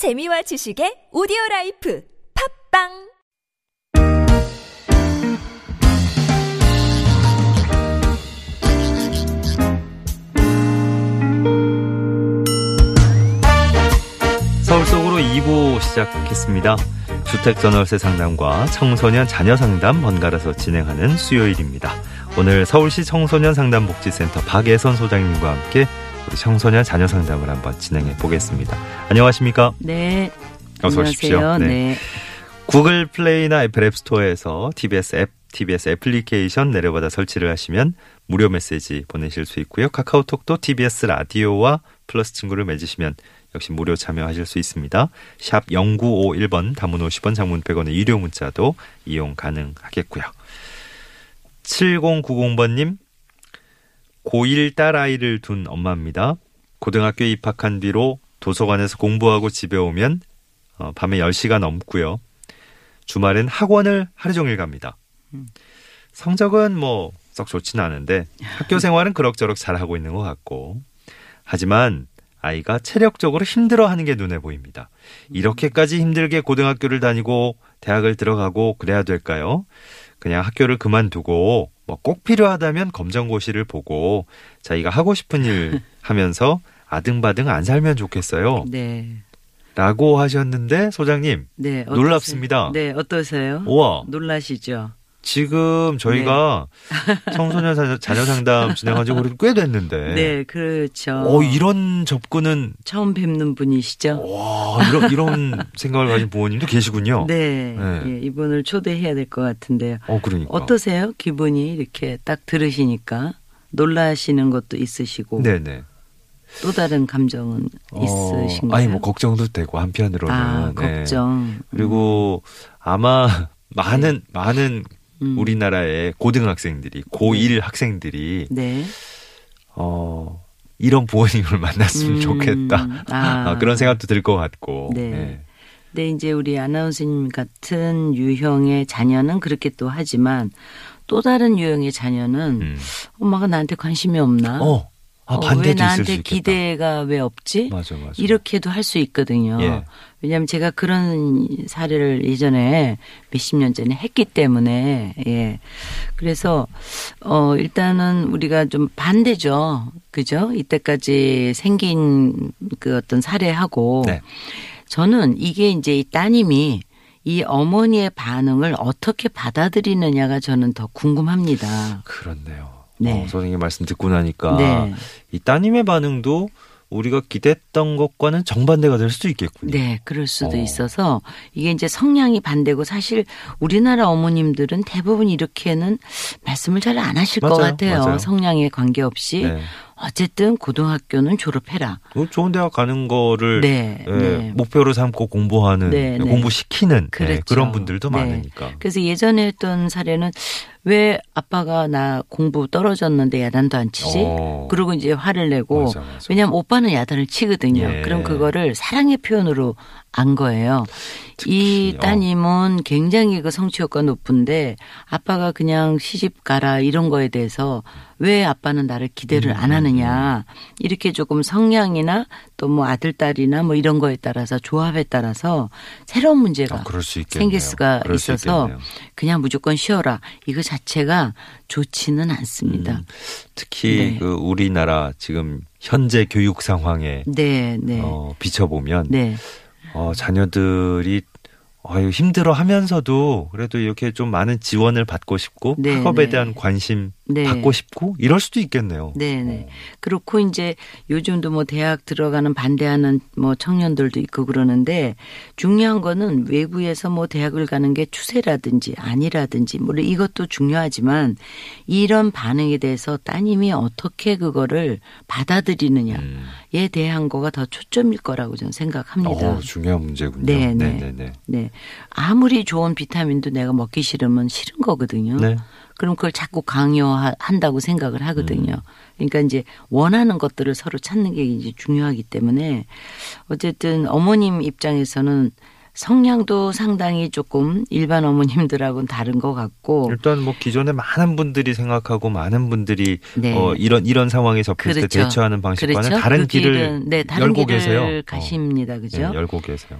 재미와 지식의 오디오 라이프 팟빵 서울 속으로 2부 시작했습니다. 주택전월세 상담과 청소년 자녀 상담 번갈아서 진행하는 수요일입니다. 오늘 서울시 청소년 상담복지센터 박애선 소장님과 함께 청소년 자녀 상담을 한번 진행해 보겠습니다. 안녕하십니까? 네. 어서 오십시오. 네. 네. 구글 플레이나 애플 앱스토어에서 TBS 앱, TBS 애플리케이션 내려받아 설치를 하시면 무료 메시지 보내실 수 있고요. 카카오톡도 TBS 라디오와 플러스 친구를 맺으시면 역시 무료 참여하실 수 있습니다. 샵 0951번 단문 50원 장문 100원의 유료 문자도 이용 가능하겠고요. 7090번님 고1 딸아이를 둔 엄마입니다. 고등학교에 입학한 뒤로 도서관에서 공부하고 집에 오면 어, 밤에 10시가 넘고요. 주말엔 학원을 하루 종일 갑니다. 성적은 뭐 썩 좋지는 않은데 학교 생활은 그럭저럭 잘하고 있는 것 같고 하지만 아이가 체력적으로 힘들어하는 게 눈에 보입니다. 이렇게까지 힘들게 고등학교를 다니고 대학을 들어가고 그래야 될까요? 그냥 학교를 그만두고 뭐 꼭 필요하다면 검정고시를 보고 자기가 하고 싶은 일 하면서 아등바등 안 살면 좋겠어요. 네. 라고 하셨는데 소장님 네. 놀랍습니다. 네, 어떠세요? 우와 놀라시죠? 지금 저희가 청소년 자녀, 상담 진행한 지 그래도 꽤 됐는데 네, 그렇죠. 어 이런 접근은 처음 뵙는 분이시죠? 와 이런 이런 생각을 가진 부모님도 계시군요. 네. 네. 예, 이분을 초대해야 될 것 같은데요. 어 그러니까 어떠세요? 기분이 이렇게 딱 들으시니까 놀라시는 것도 있으시고 네 네 또 다른 감정은 어, 있으신가요? 아니 뭐 걱정도 되고 한편으로는 아, 네. 걱정. 그리고 아마 많은 많은 음. 우리나라의 고등학생들이 고1 학생들이 네. 어 이런 부모님을 만났으면 음, 좋겠다 아. 아, 그런 생각도 들 것 같고 네. 네. 근데 이제 우리 아나운서님 같은 유형의 자녀는 그렇게 또 하지만 또 다른 유형의 자녀는 음. 엄마가 나한테 관심이 없나? 어, 아, 어, 반대도 왜 있을 수 나한테. 기대가 왜 없지? 맞아, 맞아. 이렇게도 할 수 있거든요. 예. 왜냐하면 제가 그런 사례를 예전에 몇십 년 전에 했기 때문에 예. 그래서 어 일단은 우리가 좀 반대죠. 그죠? 이때까지 생긴 그 어떤 사례하고 네. 저는 이게 이제 이 따님이 이 어머니의 반응을 어떻게 받아들이느냐가 저는 더 궁금합니다. 그렇네요. 네. 어, 선생님 말씀 듣고 나니까 네. 이 따님의 반응도 우리가 기대했던 것과는 정반대가 될 수도 있겠군요. 네, 그럴 수도 어. 있어서 이게 이제 성향이 반대고 사실 우리나라 어머님들은 대부분 이렇게는 말씀을 잘 안 하실 것 맞아요, 같아요. 맞아요. 성향에 관계없이. 네. 어쨌든 고등학교는 졸업해라. 어, 좋은 대학 가는 거를 네, 예, 네. 목표로 삼고 공부하는 네, 네. 공부시키는 네, 그렇죠. 그런 분들도 네. 많으니까. 그래서 예전에 했던 사례는 왜 아빠가 나 공부 떨어졌는데 야단도 안 치지? 어. 그러고 이제 화를 내고 맞아, 맞아. 왜냐하면 오빠는 야단을 치거든요. 예. 그럼 그거를 사랑의 표현으로 안 거예요. 이 어. 따님은 굉장히 그 성취 효과 높은데 아빠가 그냥 시집 가라 이런 거에 대해서 왜 아빠는 나를 기대를 음, 안 하느냐 이렇게 조금 성향이나 또 뭐 아들 딸이나 뭐 이런 거에 따라서 조합에 따라서 새로운 문제가 아, 수. 생길 수가 수 있어서 있겠네요. 그냥 무조건 쉬어라 이거 자체가 좋지는 않습니다. 음, 특히 네. 그 우리나라 지금 현재 교육 상황에 네, 네, 어, 비춰보면 네, 어, 자녀들이 아유, 힘들어 하면서도 그래도 이렇게 좀 많은 지원을 받고 싶고 네, 학업에 네. 대한 관심 네. 받고 싶고 이럴 수도 있겠네요. 네, 네. 어. 그렇고 이제 요즘도 뭐 대학 들어가는 반대하는 뭐 청년들도 있고 그러는데 중요한 거는 외부에서 뭐 대학을 가는 게 추세라든지 아니라든지 물론 이것도 중요하지만 이런 반응에 대해서 따님이 어떻게 그거를 받아들이느냐 에 음. 대한 거가 더 초점일 거라고 저는 생각합니다. 어, 중요한 문제군요. 네, 네. 네, 네. 네. 아무리 좋은 비타민도 내가 먹기 싫으면 싫은 거거든요. 네. 그럼 그걸 자꾸 강요한다고 생각을 하거든요. 그러니까 이제 원하는 것들을 서로 찾는 게 이제 중요하기 때문에 어쨌든 어머님 입장에서는 성향도 상당히 조금 일반 어머님들하고는 다른 것 같고 일단 뭐 기존에 많은 분들이 생각하고 많은 분들이 네. 어, 이런 이런 상황에 접했을 때 그렇죠. 대처하는 방식과는 그렇죠. 다른 그 길을 길은, 네, 다른 열고 길을 계세요. 가십니다. 어, 그죠? 네, 열고 계세요.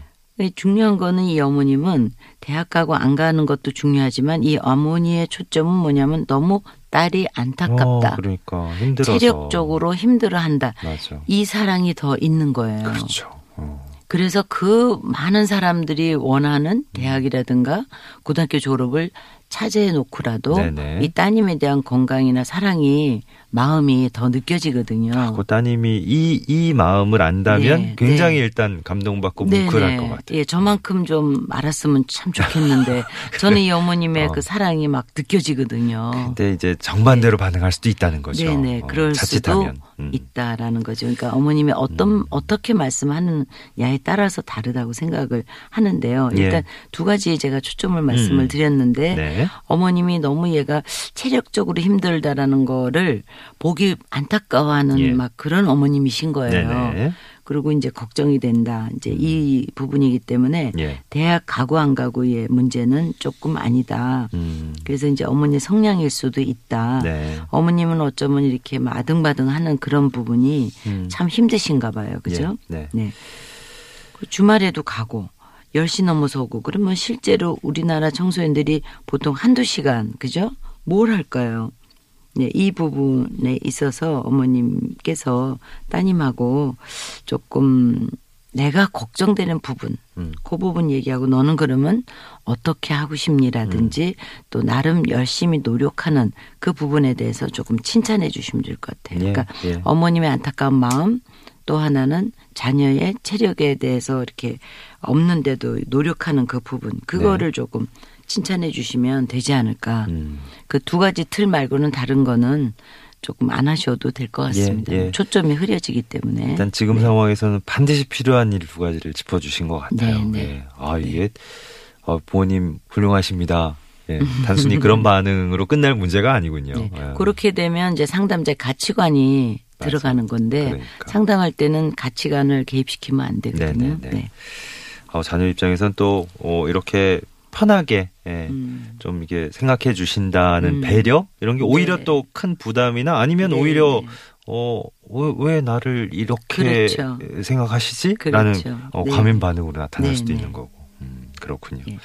중요한 거는 이 어머님은 대학 가고 안 가는 것도 중요하지만 이 어머니의 초점은 뭐냐면 너무 딸이 안타깝다. 어, 그러니까 힘들어서 체력적으로 힘들어한다. 맞아. 이 사랑이 더 있는 거예요. 그렇죠. 어. 그래서 그 많은 사람들이 원하는 대학이라든가 고등학교 졸업을 차지해 놓고라도 네네. 이 따님에 대한 건강이나 사랑이 마음이 더 느껴지거든요. 그 따님이 이, 이 마음을 안다면 네, 굉장히 네. 일단 감동받고 뭉클할 것 같아요. 예, 저만큼 좀 알았으면 참 좋겠는데 저는 이 어머님의 어. 그 사랑이 막 느껴지거든요. 근데 이제 정반대로 반응할 수도 있다는 거죠. 네네, 어, 그럴 자칫하면. 수도 음. 있다라는 거죠. 그러니까 어머님이 어떤 어떻게 말씀하느냐에 따라서 다르다고 생각을 하는데요. 예. 일단 두 가지 제가 초점을 말씀을 음. 드렸는데 네. 어머님이 너무 얘가 체력적으로 힘들다라는 거를 보기 안타까워하는 예. 막 그런 어머님이신 거예요. 네네. 그리고 이제 걱정이 된다. 이제 이 부분이기 때문에 예. 대학 가고 안 가고의 문제는 조금 아니다. 음. 그래서 이제 어머니 성향일 수도 있다. 네. 어머님은 어쩌면 이렇게 막 아등바등하는 그런 부분이 음. 참 힘드신가 봐요. 그죠? 예. 네. 네. 그 주말에도 가고 10시 넘어서 오고 그러면 실제로 우리나라 청소년들이 보통 한두 시간 그죠? 뭘 할까요? 네, 이 부분에 있어서 어머님께서 따님하고 조금 내가 걱정되는 부분, 음. 그 부분 얘기하고 너는 그러면 어떻게 하고 싶니라든지 음. 또 나름 열심히 노력하는 그 부분에 대해서 조금 칭찬해 주시면 될 것 같아요. 예, 그러니까 예. 어머님의 안타까운 마음 또 하나는 자녀의 체력에 대해서 이렇게 없는데도 노력하는 그 부분 그거를 조금 칭찬해 주시면 되지 않을까. 네. 음. 그두 가지 틀 말고는 다른 거는 조금 안 하셔도 될 것 같습니다. 예. 초점이 흐려지기 때문에. 일단 지금 상황에서는 반드시 필요한 일 두 가지를 짚어주신 것 같아요. 네, 네. 예. 아 이게 어, 부모님 훌륭하십니다. 예. 단순히 그런 반응으로 끝날 문제가 아니군요. 네. 예. 그렇게 되면 이제 상담자의 가치관이. 들어가는 건데 그러니까. 상담할 때는 가치관을 개입시키면 안 되거든요. 네, 네, 네. 어, 자녀 입장에선 또 어, 이렇게 편하게 예, 음. 좀 이게 생각해 주신다는 음. 배려 이런 게 오히려 네. 또큰 부담이나 아니면 네, 오히려 네. 어, 왜, 왜 나를 이렇게 그렇죠. 생각하시지? 그렇죠. 라는 어, 네. 과민 반응으로 나타날 네, 수도 네. 있는 거고. 음, 그렇군요. 예.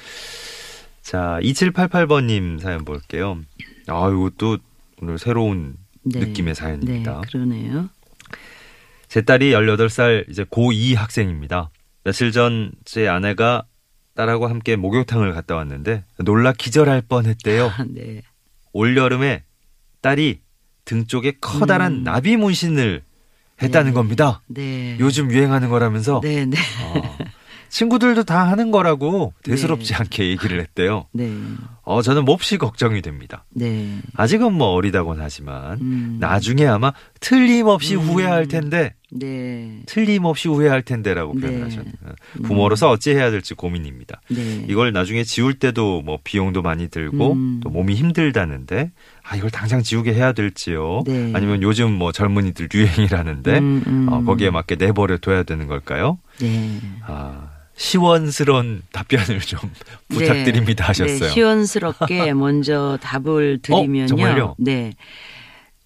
자, 2788번님 사연 볼게요. 아, 이것도 오늘 새로운 네. 느낌의 사연입니다. 네, 그러네요. 제 딸이 18살 이제 고2 학생입니다. 며칠 전 제 아내가 딸하고 함께 목욕탕을 갔다 왔는데 놀라 기절할 뻔했대요. 아, 네. 올여름에 딸이 등 쪽에 커다란 음. 나비 문신을 했다는 네. 겁니다. 네. 요즘 유행하는 거라면서 네, 네. 어, 친구들도 다 하는 거라고 대수롭지 네. 않게 얘기를 했대요. 네. 어, 저는 몹시 걱정이 됩니다. 네. 아직은 뭐 어리다곤 하지만 음. 나중에 아마 틀림없이 음. 후회할 텐데 네. 틀림없이 후회할 텐데라고 네. 표현하셨네요. 부모로서 어찌 해야 될지 고민입니다. 네. 이걸 나중에 지울 때도 뭐 비용도 많이 들고 음. 또 몸이 힘들다는데 아 이걸 당장 지우게 해야 될지요? 네. 아니면 요즘 뭐 젊은이들 유행이라는데 음, 음. 어, 거기에 맞게 내버려 둬야 되는 걸까요? 네. 아 시원스러운 답변을 좀 부탁드립니다 네. 하셨어요. 네, 시원스럽게 먼저 답을 드리면요. 정말요? 네.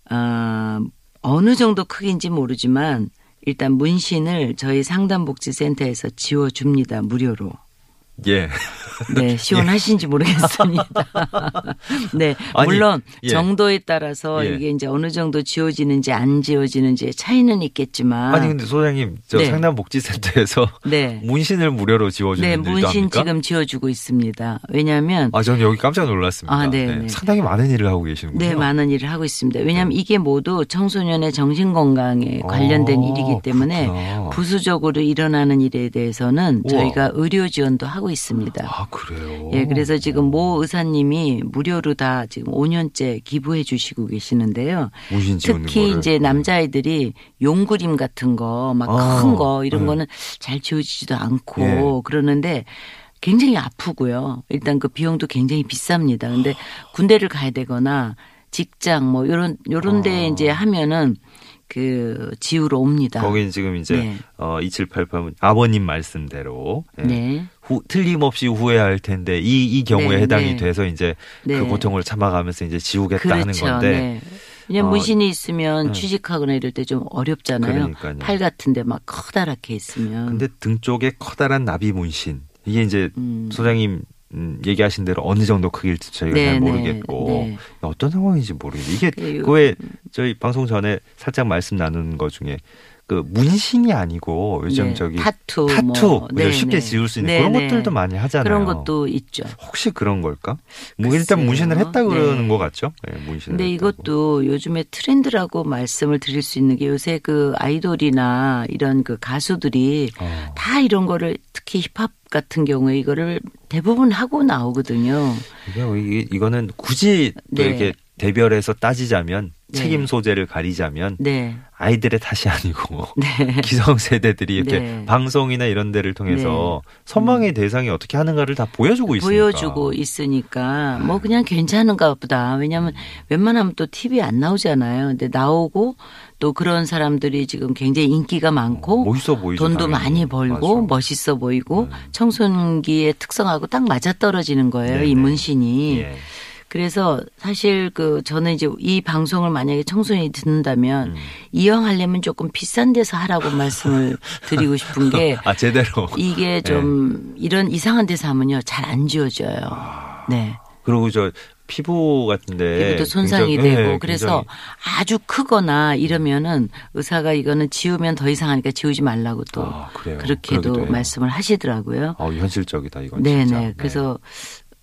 아, 어느 정도 크기인지 모르지만 일단 문신을 저희 상담복지센터에서 지워줍니다. 무료로. 예. 네, 시원하신지 모르겠습니다. 네, 아니, 물론 예. 정도에 따라서 예. 이게 이제 어느 정도 지워지는지 안 지워지는지 차이는 있겠지만. 아니 근데 소장님 저 네. 상담복지센터에서 네. 문신을 무료로 지워주는 네, 일도 문신 합니까? 지금 지워주고 있습니다. 왜냐하면 아 저는 여기 깜짝 놀랐습니다. 아, 네, 네. 상당히 많은 일을 하고 계시는군요. 네, 많은 일을 하고 있습니다. 왜냐하면 이게 모두 청소년의 정신 건강에 어, 관련된 일이기 때문에 그렇구나. 부수적으로 일어나는 일에 대해서는 우와. 저희가 의료 지원도 하고 있습니다. 아 그래요. 예, 그래서 지금 모 의사님이 무료로 다 지금 5년째 기부해 주시고 계시는데요. 특히 거를. 네. 이제 남자아이들이 용그림 같은 거, 막 아, 큰거 이런 네. 거는 잘 지워지지도 않고 예. 그러는데 굉장히 아프고요. 일단 그 비용도 굉장히 비쌉니다. 근데 군대를 가야 되거나 직장 뭐 요런 요런 데 아. 이제 하면은 그 지우러 옵니다. 거기는 지금 이제 네. 어 2788은 아버님 말씀대로 예. 네. 후, 틀림없이 후회할 텐데 이 이 경우에 네, 해당이 네. 돼서 이제 그 네. 고통을 참아가면서 이제 지우겠다 하는 그렇죠. 건데 네. 왜냐면 어, 문신이 있으면 음. 취직하거나 이럴 때 좀 어렵잖아요. 그러니까요. 팔 같은데 막 커다랗게 있으면. 근데 등 쪽에 커다란 나비 문신 이게 이제 음. 소장님 음, 얘기하신 대로 어느 정도 크기일지 저희가 네, 잘 네, 모르겠고 네. 어떤 상황인지 모르겠어요. 이게 그왜 저희 방송 전에 살짝 말씀 나누는 것 중에 그 문신이 아니고 요즘 네, 저기 타투, 타투 뭐. 뭐 쉽게 네, 지울 수 있는 네, 그런 네. 것들도 많이 하잖아요. 그런 것도 있죠. 혹시 그런 걸까? 뭐 일단. 문신을 했다 그러는 네. 것 같죠? 네, 문신을. 근데 했다고. 이것도 요즘에 트렌드라고 말씀을 드릴 수 있는 게 요새 그 아이돌이나 이런 그 가수들이 어. 다 이런 거를 특히 힙합 같은 경우에 이거를 대부분 하고 나오거든요. 이게 뭐 이- 이거는 굳이 또 네. 이렇게 대별해서 따지자면 네. 책임 소재를 가리자면 네. 아이들의 탓이 아니고 네. 기성 세대들이 이렇게 네. 방송이나 이런 데를 통해서 선망의 대상이 어떻게 하는가를 다 보여주고 있으니까. 보여주고 있으니까 뭐 그냥 괜찮은가 보다. 왜냐하면 웬만하면 또 TV 안 나오잖아요. 근데 나오고 또 그런 사람들이 지금 굉장히 인기가 많고 멋있어 보이죠. 돈도 당연히. 많이 벌고 맞아. 멋있어 보이고 음. 청소년기의 특성하고 딱 맞아 떨어지는 거예요. 네네. 이 문신이. 예. 그래서 사실 그 저는 이제 이 방송을 만약에 청소년이 듣는다면 음. 이왕하려면 조금 비싼 데서 하라고 말씀을 드리고 싶은 게 아 제대로. 이게 좀 이런 이상한 데서 하면요 잘 안 지워져요. 네. 그리고 저 피부 같은데 피부도 손상이 굉장히- 되고 예, 그래서 굉장히 아주 크거나 이러면은 의사가 이거는 지우면 더 이상하니까 지우지 말라고 또 아. 그렇게도. 말씀을 하시더라고요. 어, 현실적이다 이건 네네. 네. 그래서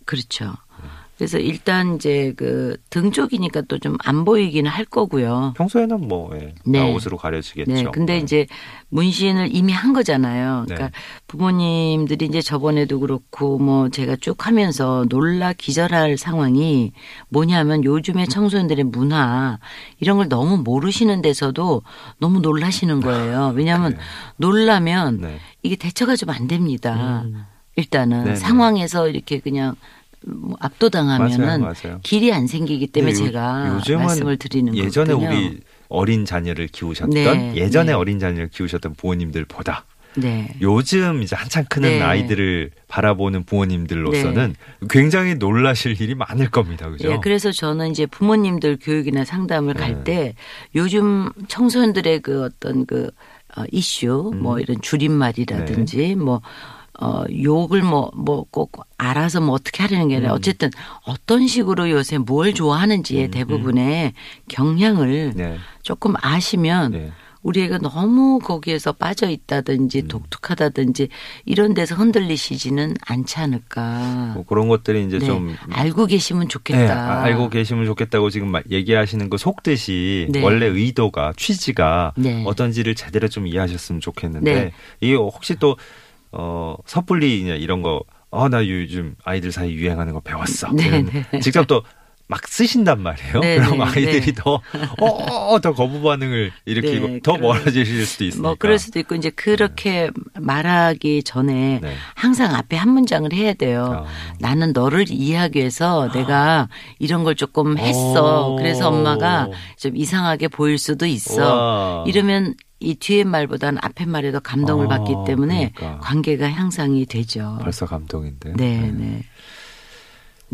그렇죠. 그래서 일단 이제 그 등 쪽이니까 또 좀 안 보이기는 할 거고요. 평소에는 뭐 예, 네. 다 옷으로 가려지겠죠. 네. 근데 이제 문신을 이미 한 거잖아요. 그러니까 네. 부모님들이 이제 저번에도 그렇고 뭐 제가 쭉 하면서 놀라 기절할 상황이 뭐냐면 요즘에 청소년들의 문화 이런 걸 너무 모르시는 데서도 너무 놀라시는 거예요. 왜냐하면 그래요. 놀라면 네. 이게 대처가 좀 안 됩니다. 음. 일단은 네네. 상황에서 이렇게 그냥 뭐 압도당하면은 맞아요, 맞아요. 길이 안 생기기 때문에 근데 요- 제가 말씀을 드리는 예전에 거거든요. 우리 어린 자녀를 키우셨던 네, 예전에 네. 어린 자녀를 키우셨던 부모님들보다 네. 요즘 이제 한창 크는 네. 아이들을 바라보는 부모님들로서는 굉장히 놀라실 일이 많을 겁니다. 그죠? 예, 그래서 저는 이제 부모님들 교육이나 상담을 네. 갈때 요즘 청소년들의 그 어떤 그 어, 이슈, 음. 뭐 이런 줄임말이라든지 뭐 어, 욕을 뭐, 뭐 꼭 알아서 뭐 어떻게 하려는 게 아니라 음. 어쨌든 어떤 식으로 요새 뭘 좋아하는지에 음, 대부분의 경향을 네. 조금 아시면 네. 우리 애가 너무 거기에서 빠져 있다든지 음. 독특하다든지 이런 데서 흔들리시지는 않지 않을까. 뭐 그런 것들이 이제 네, 좀 알고 계시면 좋겠다. 네, 아, 알고 계시면 좋겠다고 지금 막 얘기하시는 거 속뜻이 네. 원래 의도가 취지가 네. 어떤지를 제대로 좀 이해하셨으면 좋겠는데 네. 이게 혹시 또 어, 섣불리 이런 거 어, 나 요즘 아이들 사이 유행하는 거 배웠어. 네, 네. 직접 또 막 쓰신단 말이에요. 네, 그럼 네, 아이들이 네. 더, 어, 더 거부 반응을 일으키고 네, 더 멀어지실 수도 있으니까. 뭐 그럴 수도 있고 이제 그렇게 말하기 전에 네. 항상 앞에 한 문장을 해야 돼요. 아. 나는 너를 이해하기 위해서 내가 이런 걸 조금 했어. 오. 그래서 엄마가 좀 이상하게 보일 수도 있어. 와. 이러면 이 뒤에 말보다는 앞에 말에 더 감동을 아, 받기 때문에 그러니까. 관계가 향상이 되죠. 벌써 감동인데. 네, 네. 네,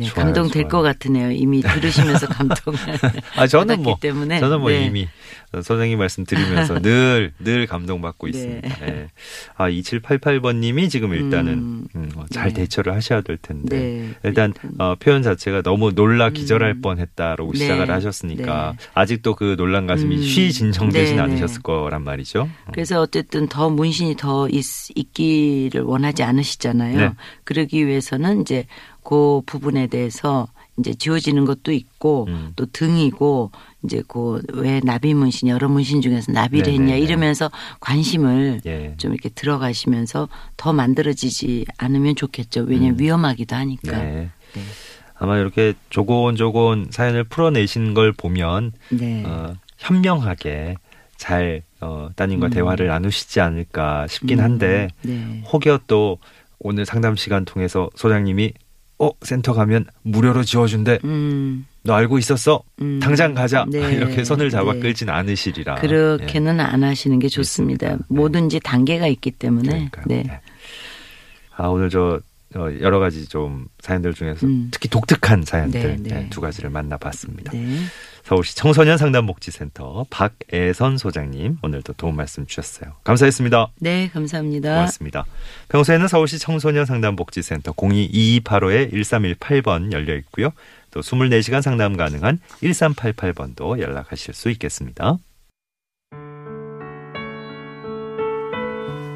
좋아요, 감동 될 좋아요. 것 같으네요. 이미 들으시면서 감동을 아 저는 받았기 뭐 때문에. 저는 뭐 네. 이미 선생님 말씀 드리면서 늘 늘 감동받고 네. 있습니다. 예. 아 2788번님이 지금 일단은 음. 음, 어, 잘 네. 대처를 하셔야 될 텐데 네. 일단 어, 표현 자체가 너무 놀라 기절할 음. 뻔했다라고 네. 시작을 하셨으니까 네. 아직도 그 놀란 가슴이 음. 쉬 진정되진 네, 않으셨을 네. 거란 말이죠. 그래서 어쨌든 더 문신이 더 있, 있기를 원하지 않으시잖아요. 네. 그러기 위해서는 이제 그 부분에 대해서 이제 지워지는 것도 있고 음. 또 등이고 이제 그 왜 나비 문신 여러 문신 중에서 나비를 네, 했냐 네, 네. 이러면서 관심을 예. 좀 이렇게 들어가시면서 더 만들어지지 않으면 좋겠죠. 왜냐하면 음. 위험하기도 하니까. 네. 네. 아마 이렇게 조곤조곤 사연을 풀어내신 걸 보면 네. 어, 현명하게 잘 어, 따님과 음. 대화를 나누시지 않을까 싶긴 한데 네. 혹여 또 오늘 상담 시간 통해서 소장님이 어 센터 가면 무료로 지워준대 음. 너 알고 있었어? 음. 당장 가자. 네. 이렇게 손을 잡아 네. 끌진 않으시리라. 예. 그렇게는 안 하시는 게 좋습니다. 있습니다. 네. 뭐든지 단계가 있기 때문에. 그러니까요. 네. 네. 아 오늘 저 어, 여러 가지 좀 사연들 중에서 음. 특히 독특한 사연들 네, 네. 네, 두 가지를 만나봤습니다. 네. 서울시 청소년 상담 복지센터 박애선 소장님 오늘도 도움 말씀 주셨어요. 감사했습니다. 네, 감사합니다. 고맙습니다. 평소에는 서울시 청소년 상담 복지센터 022285-1318번 열려 있고요. 또 24시간 상담 가능한 1388번도 연락하실 수 있겠습니다.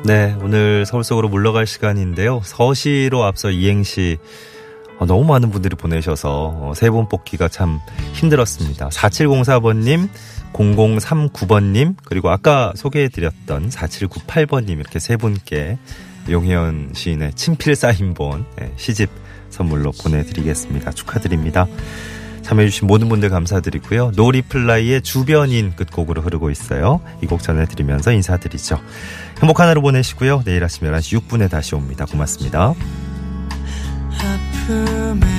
네, 오늘 서울 속으로 물러갈 시간인데요. 서시로 앞서 이행시 어, 너무 많은 분들이 보내셔서 세분 뽑기가 참 힘들었습니다. 4704번님, 0039번님, 그리고 아까 소개해드렸던 4798번님 이렇게 세 분께 용혜연 시인의 친필 사인본 네, 시집 선물로 보내드리겠습니다. 축하드립니다. 참여해주신 모든 분들 감사드리고요. 노리플라이의 주변인 끝곡으로 흐르고 있어요. 이 곡 전해드리면서 인사드리죠. 행복한 하루 보내시고요. 내일 아침 11시 6분에 다시 옵니다. 고맙습니다. 아픔